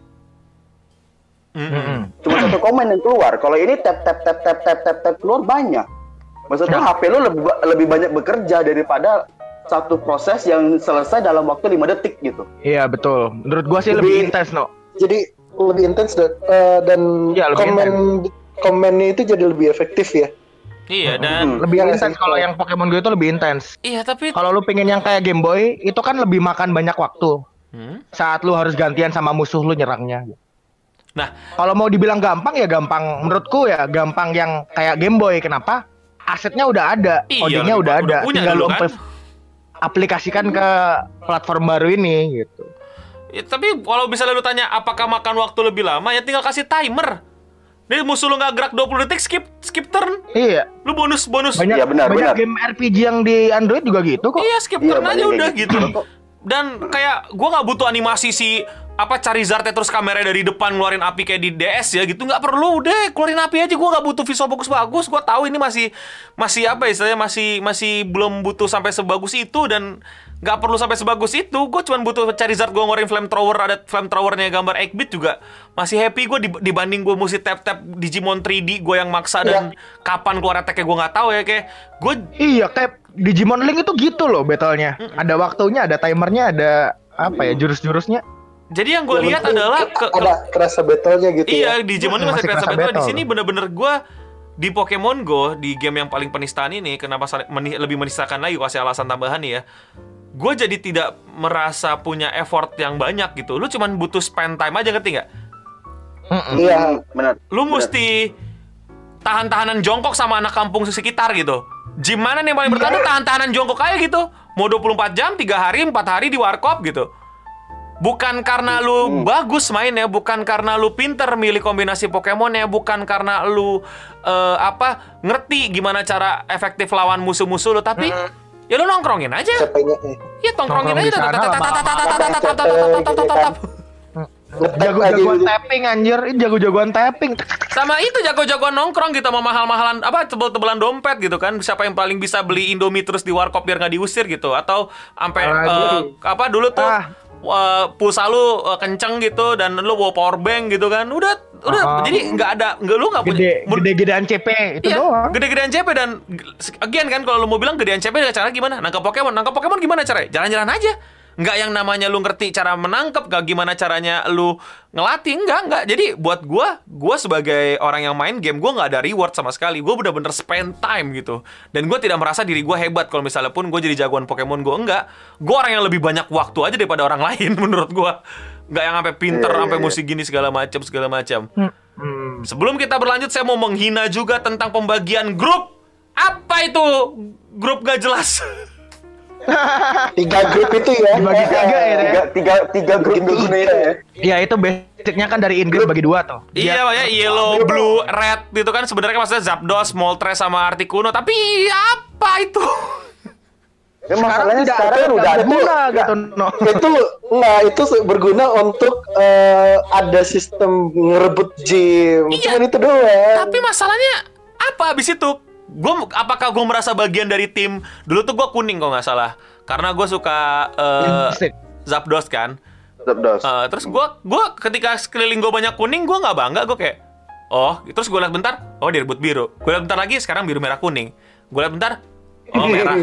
Speaker 1: Hmm.
Speaker 4: Cuma satu komen yang keluar. Kalau ini tap tap tap tap tap tap tap keluar banyak. Maksudnya nah. HP lu lebih lebih banyak bekerja daripada satu proses yang selesai dalam waktu lima detik gitu.
Speaker 2: Iya betul. Menurut gua sih
Speaker 3: lebih
Speaker 2: intens no.
Speaker 3: Jadi lebih intens dan, uh, dan
Speaker 2: ya,
Speaker 3: komen intense. komennya itu jadi lebih efektif ya.
Speaker 1: Iya hmm. dan
Speaker 2: lebih intens kalau yang Pokemon Go itu lebih intens.
Speaker 1: Iya tapi
Speaker 2: kalau lu pengen yang kayak Game Boy itu kan lebih makan banyak waktu.
Speaker 1: Hmm?
Speaker 2: Saat lu harus gantian sama musuh lu nyerangnya.
Speaker 1: Nah,
Speaker 2: kalau mau dibilang gampang ya gampang menurutku ya gampang yang kayak Game Boy. Kenapa? Asetnya udah ada,
Speaker 1: iya,
Speaker 2: codingnya udah,
Speaker 1: udah
Speaker 2: ada,
Speaker 1: punya
Speaker 2: tinggal lu
Speaker 1: kan?
Speaker 2: aplikasikan ke platform baru ini gitu.
Speaker 1: Ya, tapi kalau bisa lu tanya apakah makan waktu lebih lama, ya tinggal kasih timer. Jadi musuh lu nggak gerak 20 detik, skip skip turn.
Speaker 2: Iya.
Speaker 1: Lu bonus bonus.
Speaker 2: Banyak,
Speaker 4: ya, benar,
Speaker 2: banyak
Speaker 4: benar.
Speaker 2: game RPG yang di Android juga gitu kok.
Speaker 1: Iya skip
Speaker 4: iya,
Speaker 1: turn aja udah
Speaker 4: gitu.
Speaker 1: gitu. Dan kayak gua nggak butuh animasi si apa cari Zarte terus kamera dari depan ngeluarin api kayak di DS ya gitu nggak perlu deh keluarin api aja gua nggak butuh visual bagus bagus gua tahu ini masih masih apa istilahnya masih masih belum butuh sampai sebagus itu dan nggak perlu sampai sebagus itu. Gue cuma butuh cari zat gue ngorin flamethrower ada flamethrowernya gambar 8 bit juga. Masih happy gue dibanding gue mesti tap tap Digimon 3D gue yang maksa dan ya. kapan keluar attacknya gue nggak tahu ya kayak gue
Speaker 2: iya kayak Digimon Link itu gitu loh battlenya. Mm ada waktunya ada timernya ada apa ya jurus-jurusnya.
Speaker 1: Jadi yang gue
Speaker 3: ya,
Speaker 1: lihat adalah ke, ke,
Speaker 3: ada kerasa battlenya gitu
Speaker 1: iya di Digimon masih,
Speaker 2: masih
Speaker 1: kerasa,
Speaker 2: kerasa
Speaker 1: di sini bener-bener gue di Pokemon Go di game yang paling penistaan ini kenapa meni lebih menistakan lagi kasih alasan tambahan nih ya gue jadi tidak merasa punya effort yang banyak gitu. Lu cuman butuh spend time aja ngerti nggak?
Speaker 3: Iya
Speaker 4: benar.
Speaker 1: Lu
Speaker 4: bener.
Speaker 1: mesti tahan-tahanan jongkok sama anak kampung sekitar gitu. Gimana nih yang paling bertahan iya. tahan-tahanan jongkok aja gitu. Mau 24 jam tiga hari empat hari di warkop gitu. Bukan karena lu hmm. bagus mainnya, bukan karena lu pinter milih kombinasi Pokemonnya, bukan karena lu uh, apa ngerti gimana cara efektif lawan musuh-musuh lu, tapi hmm Ya lu nongkrongin aja.
Speaker 3: Iya tongkrongin
Speaker 1: aja. Jago-jagoan
Speaker 2: tapping anjir,
Speaker 1: ini
Speaker 2: jago-jagoan
Speaker 1: tapping. Sama itu jago-jagoan nongkrong gitu mau mahal-mahalan apa tebel-tebelan dompet gitu kan. Siapa yang paling bisa beli Indomie terus di warkop biar nggak diusir gitu atau sampai apa dulu tuh Eh, pulsa lu eh, kenceng gitu dan lu bawa power bank gitu kan. Udah udah
Speaker 2: Ah.
Speaker 1: jadi nggak ada nggak lu nggak punya
Speaker 2: Gede, gede-gedean CP itu
Speaker 1: Iya,
Speaker 2: doang.
Speaker 1: gede-gedean CP dan again kan kalau lu mau bilang gedean CP cara gimana? Nangkap Pokemon, nangkap Pokemon gimana caranya? Jalan-jalan aja. Nggak yang namanya lu ngerti cara menangkap, gak gimana caranya lu ngelatih, enggak, enggak. Jadi buat gua, gua sebagai orang yang main game, gua nggak ada reward sama sekali. Gua bener-bener spend time gitu. Dan gua tidak merasa diri gua hebat kalau misalnya pun gua jadi jagoan Pokemon gua enggak. Gua orang yang lebih banyak waktu aja daripada orang lain menurut gua. Nggak yang sampai pinter,
Speaker 4: Iya, iya,
Speaker 1: sampai
Speaker 4: iya.
Speaker 1: musik gini segala macam, segala macam.
Speaker 2: Hmm.
Speaker 1: Sebelum kita berlanjut, saya mau menghina juga tentang pembagian grup. Apa itu grup gak jelas?
Speaker 3: Tiga grup itu ya.
Speaker 2: Dibagi tiga ya, Ren?
Speaker 4: tiga tiga tiga grup guna itu ya
Speaker 2: Ya itu basicnya kan dari Inggris bagi dua tuh.
Speaker 1: iya, ya yellow, blue, red gitu kan sebenarnya maksudnya Zapdos, Moltres sama Articuno. Tapi apa itu?
Speaker 4: ya, masalahnya sekarang
Speaker 2: ada
Speaker 4: udah ada
Speaker 2: guna gitu. No.
Speaker 3: itu nggak itu berguna untuk eh, ada sistem ngerebut gym
Speaker 1: Iya.
Speaker 3: cuman itu doang
Speaker 1: Tapi masalahnya apa abis itu? Gue apakah gue merasa bagian dari tim? Dulu tuh gue kuning kok nggak salah, karena gue suka eh,
Speaker 2: Instinct.
Speaker 1: Zapdos kan.
Speaker 4: Zapdos
Speaker 1: Eh, terus gue gua ketika sekeliling gue banyak kuning gue nggak bangga gue kayak oh terus gue liat bentar oh dia rebut biru gue liat bentar lagi sekarang biru merah kuning gue liat bentar oh merah.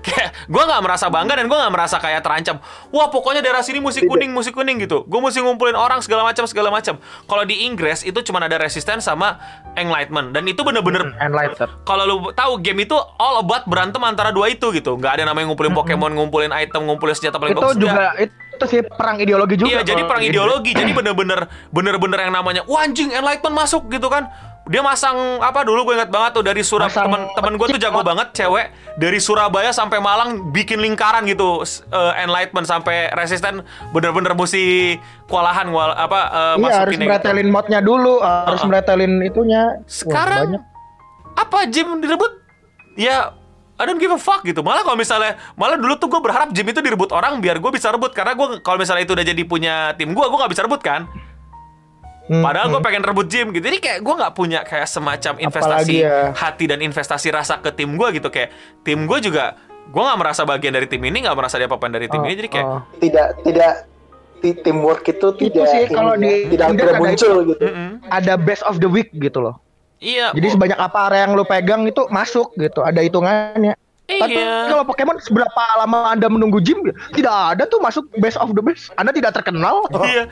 Speaker 1: Kayak gue nggak merasa bangga dan gue nggak merasa kayak terancam. Wah pokoknya daerah sini musik kuning musik kuning gitu. Gue mesti ngumpulin orang segala macam segala macam. Kalau di Inggris itu cuma ada resisten sama enlightenment. Dan itu bener-bener
Speaker 2: Enlighter.
Speaker 1: kalau lu tahu game itu all about berantem antara dua itu gitu. Nggak ada namanya ngumpulin Pokemon ngumpulin item ngumpulin senjata paling
Speaker 2: Itu juga itu sih perang ideologi juga.
Speaker 1: Iya, jadi perang ideologi. Jadi bener-bener bener-bener yang namanya wah anjing enlightenment masuk gitu kan. Dia masang apa dulu gue ingat banget tuh dari
Speaker 2: Masang
Speaker 1: temen temen gue tuh jago banget cewek dari Surabaya sampai Malang bikin lingkaran gitu eh, enlightenment sampai resisten bener-bener mesti kewalahan wal, apa eh,
Speaker 2: Iya harus
Speaker 1: gitu.
Speaker 2: meretelin modnya dulu, harus
Speaker 1: Uh-uh.
Speaker 2: meretelin itunya. Wah,
Speaker 1: Sekarang
Speaker 2: banyak.
Speaker 1: apa gym direbut? Ya I don't give a fuck gitu. Malah kalau misalnya malah dulu tuh gue berharap gym itu direbut orang biar gue bisa rebut karena gue kalau misalnya itu udah jadi punya tim gue, gue nggak bisa rebut kan.
Speaker 2: Hmm,
Speaker 1: Padahal gue
Speaker 2: hmm.
Speaker 1: pengen rebut gym gitu. Jadi kayak gue nggak punya kayak semacam investasi
Speaker 2: Apalagi ya.
Speaker 1: hati dan investasi rasa ke tim gue gitu. Kayak tim gue juga gue nggak merasa bagian dari tim ini, nggak merasa dia apa dari tim
Speaker 2: Oh,
Speaker 1: ini. Jadi kayak
Speaker 2: oh.
Speaker 3: tidak tidak ti- teamwork itu
Speaker 2: Itu
Speaker 3: tidak
Speaker 2: sih kalau
Speaker 3: ini ya,
Speaker 2: di-
Speaker 3: tidak
Speaker 2: tidak
Speaker 3: tidak
Speaker 2: ada
Speaker 3: muncul gitu
Speaker 1: mm-mm.
Speaker 2: ada best of the week gitu loh.
Speaker 1: iya.
Speaker 2: Jadi
Speaker 1: oh,
Speaker 2: sebanyak apa area yang lo pegang itu masuk gitu, ada hitungannya. Tapi
Speaker 1: iya.
Speaker 2: kalau Pokemon seberapa lama Anda menunggu gym? Tidak ada tuh masuk best of the best. Anda tidak terkenal.
Speaker 1: Iya.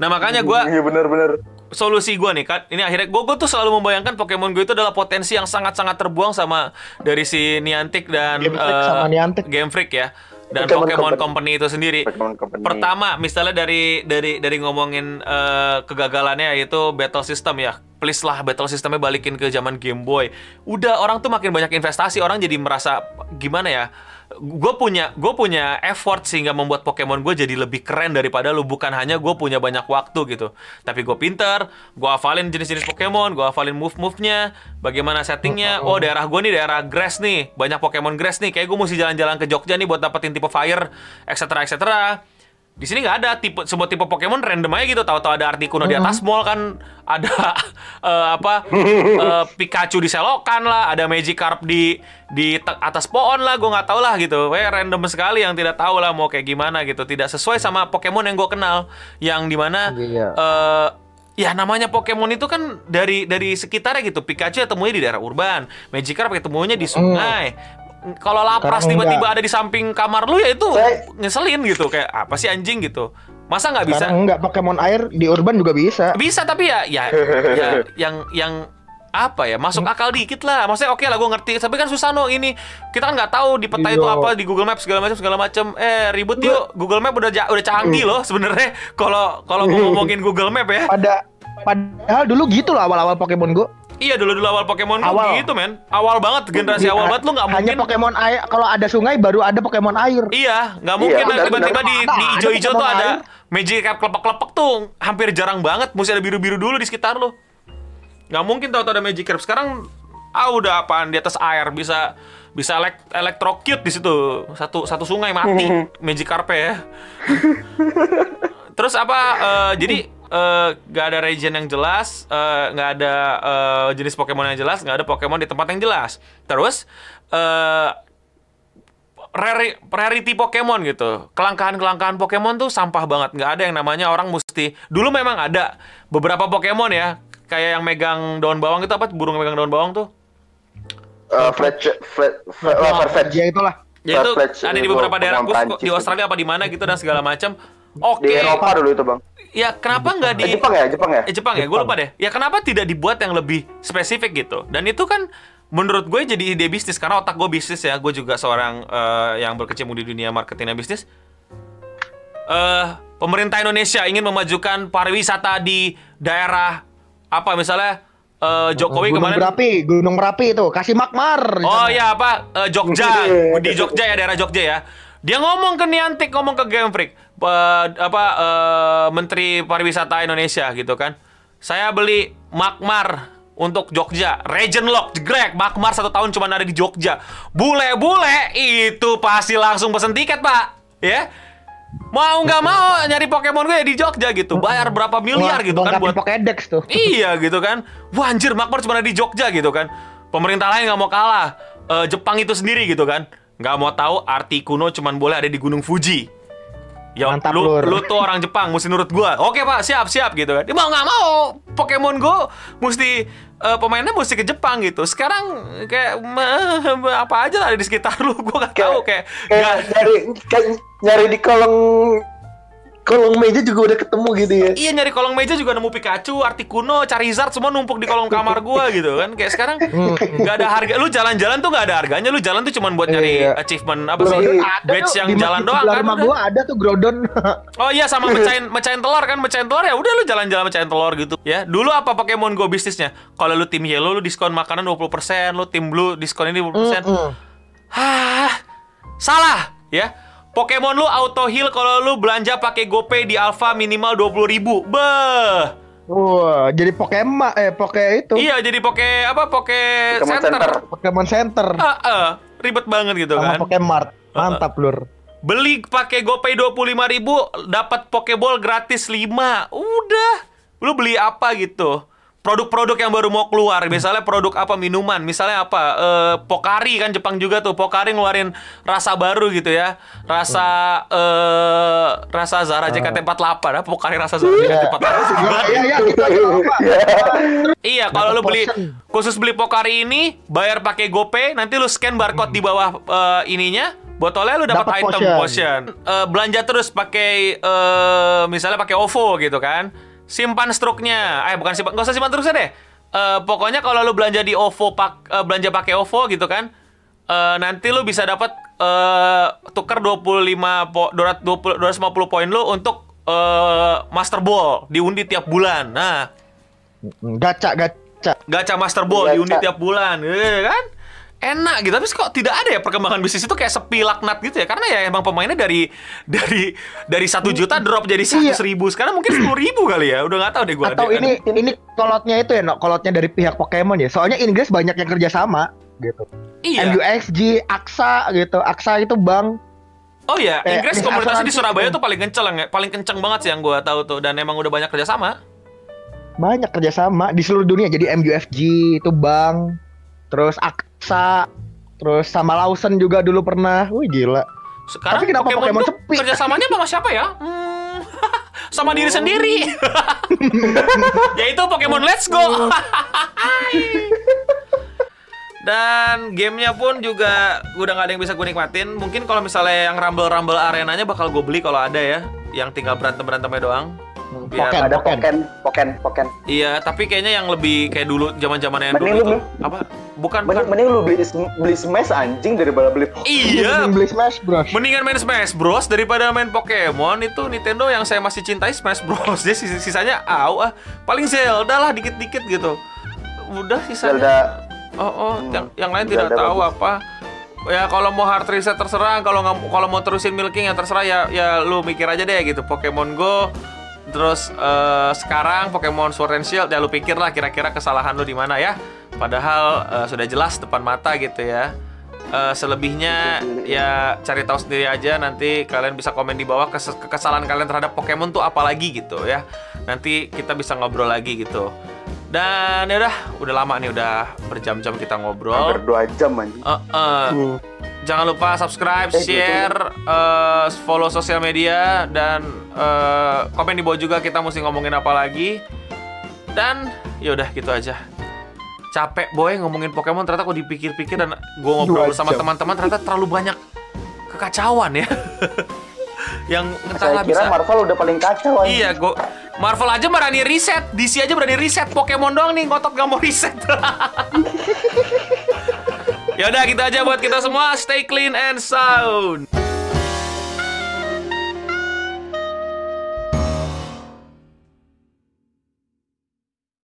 Speaker 1: Nah makanya gue
Speaker 4: Iya bener-bener.
Speaker 1: solusi gue nih kan ini akhirnya gue tuh selalu membayangkan Pokemon Go itu adalah potensi yang sangat-sangat terbuang sama dari si Niantic dan
Speaker 2: Game Freak
Speaker 1: eh,
Speaker 2: sama Niantic.
Speaker 1: Game Freak ya dan
Speaker 3: Pokemon
Speaker 1: Pokemon,
Speaker 3: Company.
Speaker 1: Company. itu sendiri.
Speaker 4: Pokemon Company.
Speaker 1: Pertama, misalnya dari dari dari ngomongin eh, kegagalannya yaitu battle system ya. Please lah battle systemnya balikin ke zaman Game Boy. Udah orang tuh makin banyak investasi, orang jadi merasa gimana ya? Gue punya gue punya effort sehingga membuat Pokemon gue jadi lebih keren daripada lu bukan hanya gue punya banyak waktu gitu. Tapi gue pinter, gue hafalin jenis-jenis Pokemon, gue hafalin move-move-nya, bagaimana settingnya. Oh daerah gue nih daerah grass nih, banyak Pokemon grass nih. Kayak gue mesti jalan-jalan ke Jogja nih buat dapetin tipe fire, etc. etc. Di sini nggak ada tipe semua tipe Pokemon random aja gitu. Tahu-tahu ada Articuno di atas mall kan, ada eh, apa eh, Pikachu di selokan lah, ada Magikarp di di atas pohon lah. Gue nggak tahu lah gitu. Kayak random sekali yang tidak tahu lah mau kayak gimana gitu. Tidak sesuai sama Pokemon yang gue kenal, yang di mana
Speaker 2: Iya.
Speaker 1: eh ya namanya Pokemon itu kan dari dari sekitarnya gitu. Pikachu ya temunya di daerah urban, Magikarp ketemunya di sungai. Kalau lapras tiba-tiba ada di samping kamar lu ya itu
Speaker 3: Saya-
Speaker 1: ngeselin gitu. Kayak apa sih anjing? gitu. Masa nggak bisa?
Speaker 2: Sekarang enggak Pokemon air di urban juga bisa.
Speaker 1: Bisa tapi ya ya, ya yang yang apa ya masuk akal dikit lah. Maksudnya oke lah gue ngerti. Tapi kan susah no ini. Kita kan nggak tahu di peta itu
Speaker 2: Iya.
Speaker 1: apa di Google Maps segala macam segala macam. Eh ribut yuk. Google Map udah ja- udah canggih loh sebenarnya. Kalau kalau ngomongin Google Map ya.
Speaker 2: Pada padahal dulu gitu loh awal-awal Pokemon Go.
Speaker 1: Iya dulu dulu awal Pokemon Go
Speaker 2: Awal.
Speaker 1: gitu men awal banget generasi
Speaker 2: Di-
Speaker 1: awal banget lu nggak
Speaker 2: Hanya
Speaker 1: mungkin
Speaker 2: Pokemon air kalau ada sungai baru ada Pokemon air.
Speaker 1: Iya, nggak mungkin
Speaker 4: benar,
Speaker 1: tiba-tiba di, di hijau-hijau tuh ada
Speaker 2: air.
Speaker 1: Magikarp kelepek-kelepek tuh hampir jarang banget. Mesti ada biru-biru dulu di sekitar lo. Nggak mungkin tahu ada Magikarp. Sekarang ah udah apaan di atas air bisa bisa elek electrocute di situ. Satu satu sungai mati Magikarp ya. Terus apa? eh, jadi eh, nggak ada region yang jelas, eh, nggak ada eh, jenis Pokemon yang jelas, nggak ada Pokemon di tempat yang jelas. Terus eh, rari- rarity Pokemon gitu. Kelangkaan-kelangkaan Pokemon tuh sampah banget. Nggak ada yang namanya orang mesti. Dulu memang ada beberapa Pokemon ya, kayak yang megang daun bawang itu apa? Burung yang megang daun bawang tuh?
Speaker 4: Eh, Fletch, Flet, Flet, oh.
Speaker 2: Ya itulah.
Speaker 1: Ya itu ada di beberapa daerah khusus di. Australia apa di mana gitu dan segala macam. Oke.
Speaker 4: Di Eropa dulu itu bang.
Speaker 1: Ya kenapa nggak di
Speaker 4: Eh, Jepang ya, Jepang ya.
Speaker 1: Eh Jepang ya, gue lupa deh. Ya kenapa tidak dibuat yang lebih spesifik gitu? Dan itu kan menurut gue jadi ide bisnis karena otak gue bisnis ya. Gue juga seorang eh, yang berkecimpung di dunia marketing dan bisnis. Eh pemerintah Indonesia ingin memajukan pariwisata di daerah apa misalnya eh, Jokowi
Speaker 2: Gunung
Speaker 1: kemarin
Speaker 2: Merapi, Gunung Merapi itu kasih makmar.
Speaker 1: Oh
Speaker 2: sana.
Speaker 1: ya apa Eh, Jogja di Jogja ya daerah Jogja ya. Dia ngomong ke Niantic, ngomong ke Game Freak, eh, apa eh, Menteri Pariwisata Indonesia gitu kan. Saya beli Makmar untuk Jogja, Region Lock, jegrek, Makmar satu tahun cuma ada di Jogja. Bule-bule itu pasti langsung pesen tiket pak, ya. Mau nggak mau nyari Pokemon gue ya di Jogja gitu, bayar berapa miliar
Speaker 2: Wah,
Speaker 1: gitu kan buat
Speaker 2: Pokédex tuh.
Speaker 1: Iya gitu kan. Wah anjir Makmar cuma ada di Jogja gitu kan. Pemerintah lain nggak mau kalah. Eh, Jepang itu sendiri gitu kan. Nggak mau tahu arti kuno cuman boleh ada di Gunung Fuji. Ya
Speaker 2: Mantap,
Speaker 1: lu,
Speaker 2: Lur.
Speaker 1: lu tuh orang Jepang mesti nurut gua. Oke pak siap siap gitu kan. Dia mau nggak mau Pokemon Go mesti eh, pemainnya mesti ke Jepang gitu. Sekarang kayak apa aja lah ada di sekitar lu. Gua nggak tahu kayak
Speaker 3: kayak
Speaker 1: nggak-
Speaker 3: nyari kayak nyari di kolong kolong meja juga udah ketemu gitu ya.
Speaker 1: Iya nyari kolong meja juga nemu Pikachu, Articuno, Charizard semua numpuk di kolong kamar gua gitu kan. Kayak sekarang nggak ada harga. Lu jalan-jalan tuh nggak ada harganya. Lu jalan tuh cuman buat nyari
Speaker 2: Iya.
Speaker 1: achievement apa sih?
Speaker 3: Groudon
Speaker 1: Badge yang jalan doang
Speaker 2: Di
Speaker 1: kan.
Speaker 2: rumah gua ada tuh Groudon.
Speaker 1: Oh iya sama mecahin mecahin telur kan, mecahin telur ya udah lu jalan-jalan mecahin telur gitu. Ya, dulu apa Pokemon Go bisnisnya? Kalau lu tim yellow lu diskon makanan 20%, lu tim blue diskon ini 20%.
Speaker 2: Mm-mm.
Speaker 1: Hah, salah ya. Pokemon lu auto heal kalau lu belanja pakai GoPay di Alpha minimal 20.000 ribu. Beh.
Speaker 2: Wah, jadi Pokemon eh Poke itu.
Speaker 1: Iya, jadi poke apa? Poke
Speaker 4: Pokemon
Speaker 1: center.
Speaker 4: Center.
Speaker 2: Pokemon Center
Speaker 1: Ah, ah, ribet banget gitu
Speaker 2: sama
Speaker 1: kan.
Speaker 2: Pokemart. Mantap, Lur.
Speaker 1: Beli pakai GoPay 25.000 dapat Pokeball gratis 5. Udah. Lu beli apa gitu? Produk-produk yang baru mau keluar, misalnya produk apa minuman, misalnya apa eh, Pokari kan Jepang juga tuh, Pokari ngeluarin rasa baru gitu ya, rasa eh rasa Zara JKT48, ah, Pokari rasa Zara
Speaker 2: Iya.
Speaker 1: JKT48.
Speaker 2: Iya, iya, iya, apa.
Speaker 1: Kalau lu beli khusus beli Pokari ini, bayar pakai GoPay, nanti lu scan barcode di bawah eh, ininya, botolnya lu dapat
Speaker 2: Dapat
Speaker 1: item
Speaker 2: potion.
Speaker 1: potion. Eh, belanja terus pakai eh, misalnya pakai OVO gitu kan. Simpan struknya. Eh bukan simpan, nggak usah simpan struknya deh. Eh, pokoknya kalau lu belanja di OVO pak eh, belanja pakai OVO gitu kan. eh, nanti lu bisa dapat eh tuker 25 po, 220 250 poin lu untuk eh, Master Ball diundi tiap bulan. Nah,
Speaker 2: Gacha, gacha.
Speaker 1: gacha Master Ball
Speaker 3: Gacha.
Speaker 1: diundi tiap bulan, gitu kan? Enak gitu, tapi kok tidak ada ya perkembangan bisnis itu kayak sepi laknat gitu ya? Karena ya emang pemainnya dari dari dari satu juta drop jadi seratus ribu, sekarang mungkin sepuluh ribu kali ya? Udah nggak tahu deh gue.
Speaker 2: Atau ini ini kolotnya itu ya, no? kolotnya dari pihak Pokemon ya. Soalnya Inggris banyak yang kerja sama gitu.
Speaker 1: iya.
Speaker 2: MUXG, AXA gitu. AXA itu bank.
Speaker 1: Oh iya,
Speaker 2: Kayak
Speaker 1: Inggris komunitasnya di Surabaya tuh paling kenceng, ya. paling kenceng banget sih yang gue tahu tuh, dan emang udah banyak kerja sama.
Speaker 2: Banyak kerja sama di seluruh dunia. Jadi MUFG itu bank. Terus AXA. Terus sama Lawson juga dulu pernah. Wih gila.
Speaker 1: Sekarang
Speaker 2: Tapi kenapa Pokemon
Speaker 1: tuh
Speaker 2: sepi?
Speaker 1: kerjasamanya sama siapa ya? Hmm, sama diri sendiri. Yaitu Pokemon Let's Go. Dan gamenya pun juga udah nggak ada yang bisa gue nikmatin. Mungkin kalau misalnya yang Rumble Rumble arenanya bakal gue beli kalau ada ya, yang tinggal berantem berantemnya doang. Biar-
Speaker 2: Poken,
Speaker 4: Ada
Speaker 2: Poken.
Speaker 4: poken, poken, poken.
Speaker 1: Iya, tapi kayaknya yang lebih kayak dulu zaman-zaman yang
Speaker 4: Mending
Speaker 1: dulu
Speaker 4: lu
Speaker 1: itu apa? Bukan,
Speaker 4: Mending,
Speaker 1: bukan.
Speaker 4: mending lu beli beli smash anjing daripada beli poken.
Speaker 1: Iya,
Speaker 2: Beli Smash Bros.
Speaker 1: Mendingan main Smash Bros daripada main Pokemon itu Nintendo yang saya masih cintai Smash Bros. Dia sis- sisanya au ah. Paling Zelda lah dikit-dikit gitu. Udah sisanya.
Speaker 4: Zelda
Speaker 1: Oh, oh,
Speaker 4: Hmm,
Speaker 1: yang yang lain tidak
Speaker 4: Zelda
Speaker 1: tahu
Speaker 4: bagus.
Speaker 1: apa. Ya kalau mau hard reset terserah, kalau nggak kalau mau terusin milking ya terserah ya ya lu mikir aja deh gitu. Pokemon Go terus eh, sekarang Pokemon Sword and Shield ya lu pikir lah kira-kira kesalahan lu di mana ya. Padahal eh, sudah jelas depan mata gitu ya. Eh, selebihnya ya cari tahu sendiri aja nanti kalian bisa komen di bawah kes- kekesalan kalian terhadap Pokemon tuh apa lagi gitu ya. Nanti kita bisa ngobrol lagi gitu. Dan ya udah, udah lama nih udah berjam-jam kita ngobrol.
Speaker 4: hampir 2 jam anjing.
Speaker 1: Eh, eh,
Speaker 3: Hmm.
Speaker 1: Jangan lupa subscribe,
Speaker 4: Eh,
Speaker 1: share, eh, follow sosial media dan eh, komen di bawah juga kita mesti ngomongin apa lagi. Dan ya udah gitu aja. Capek boy ngomongin Pokemon ternyata kok dipikir-pikir dan gue ngobrol
Speaker 2: Dua
Speaker 1: sama teman-teman ternyata terlalu banyak kekacauan ya. Yang
Speaker 4: Saya
Speaker 1: entahlah
Speaker 4: kira
Speaker 1: bisa.
Speaker 4: Marvel udah paling kacau anjing.
Speaker 1: Iya, gua Marvel aja berani riset, DC aja berani riset, Pokemon doang nih ngotot gak mau riset. ya udah gitu aja buat kita semua. Stay clean and sound.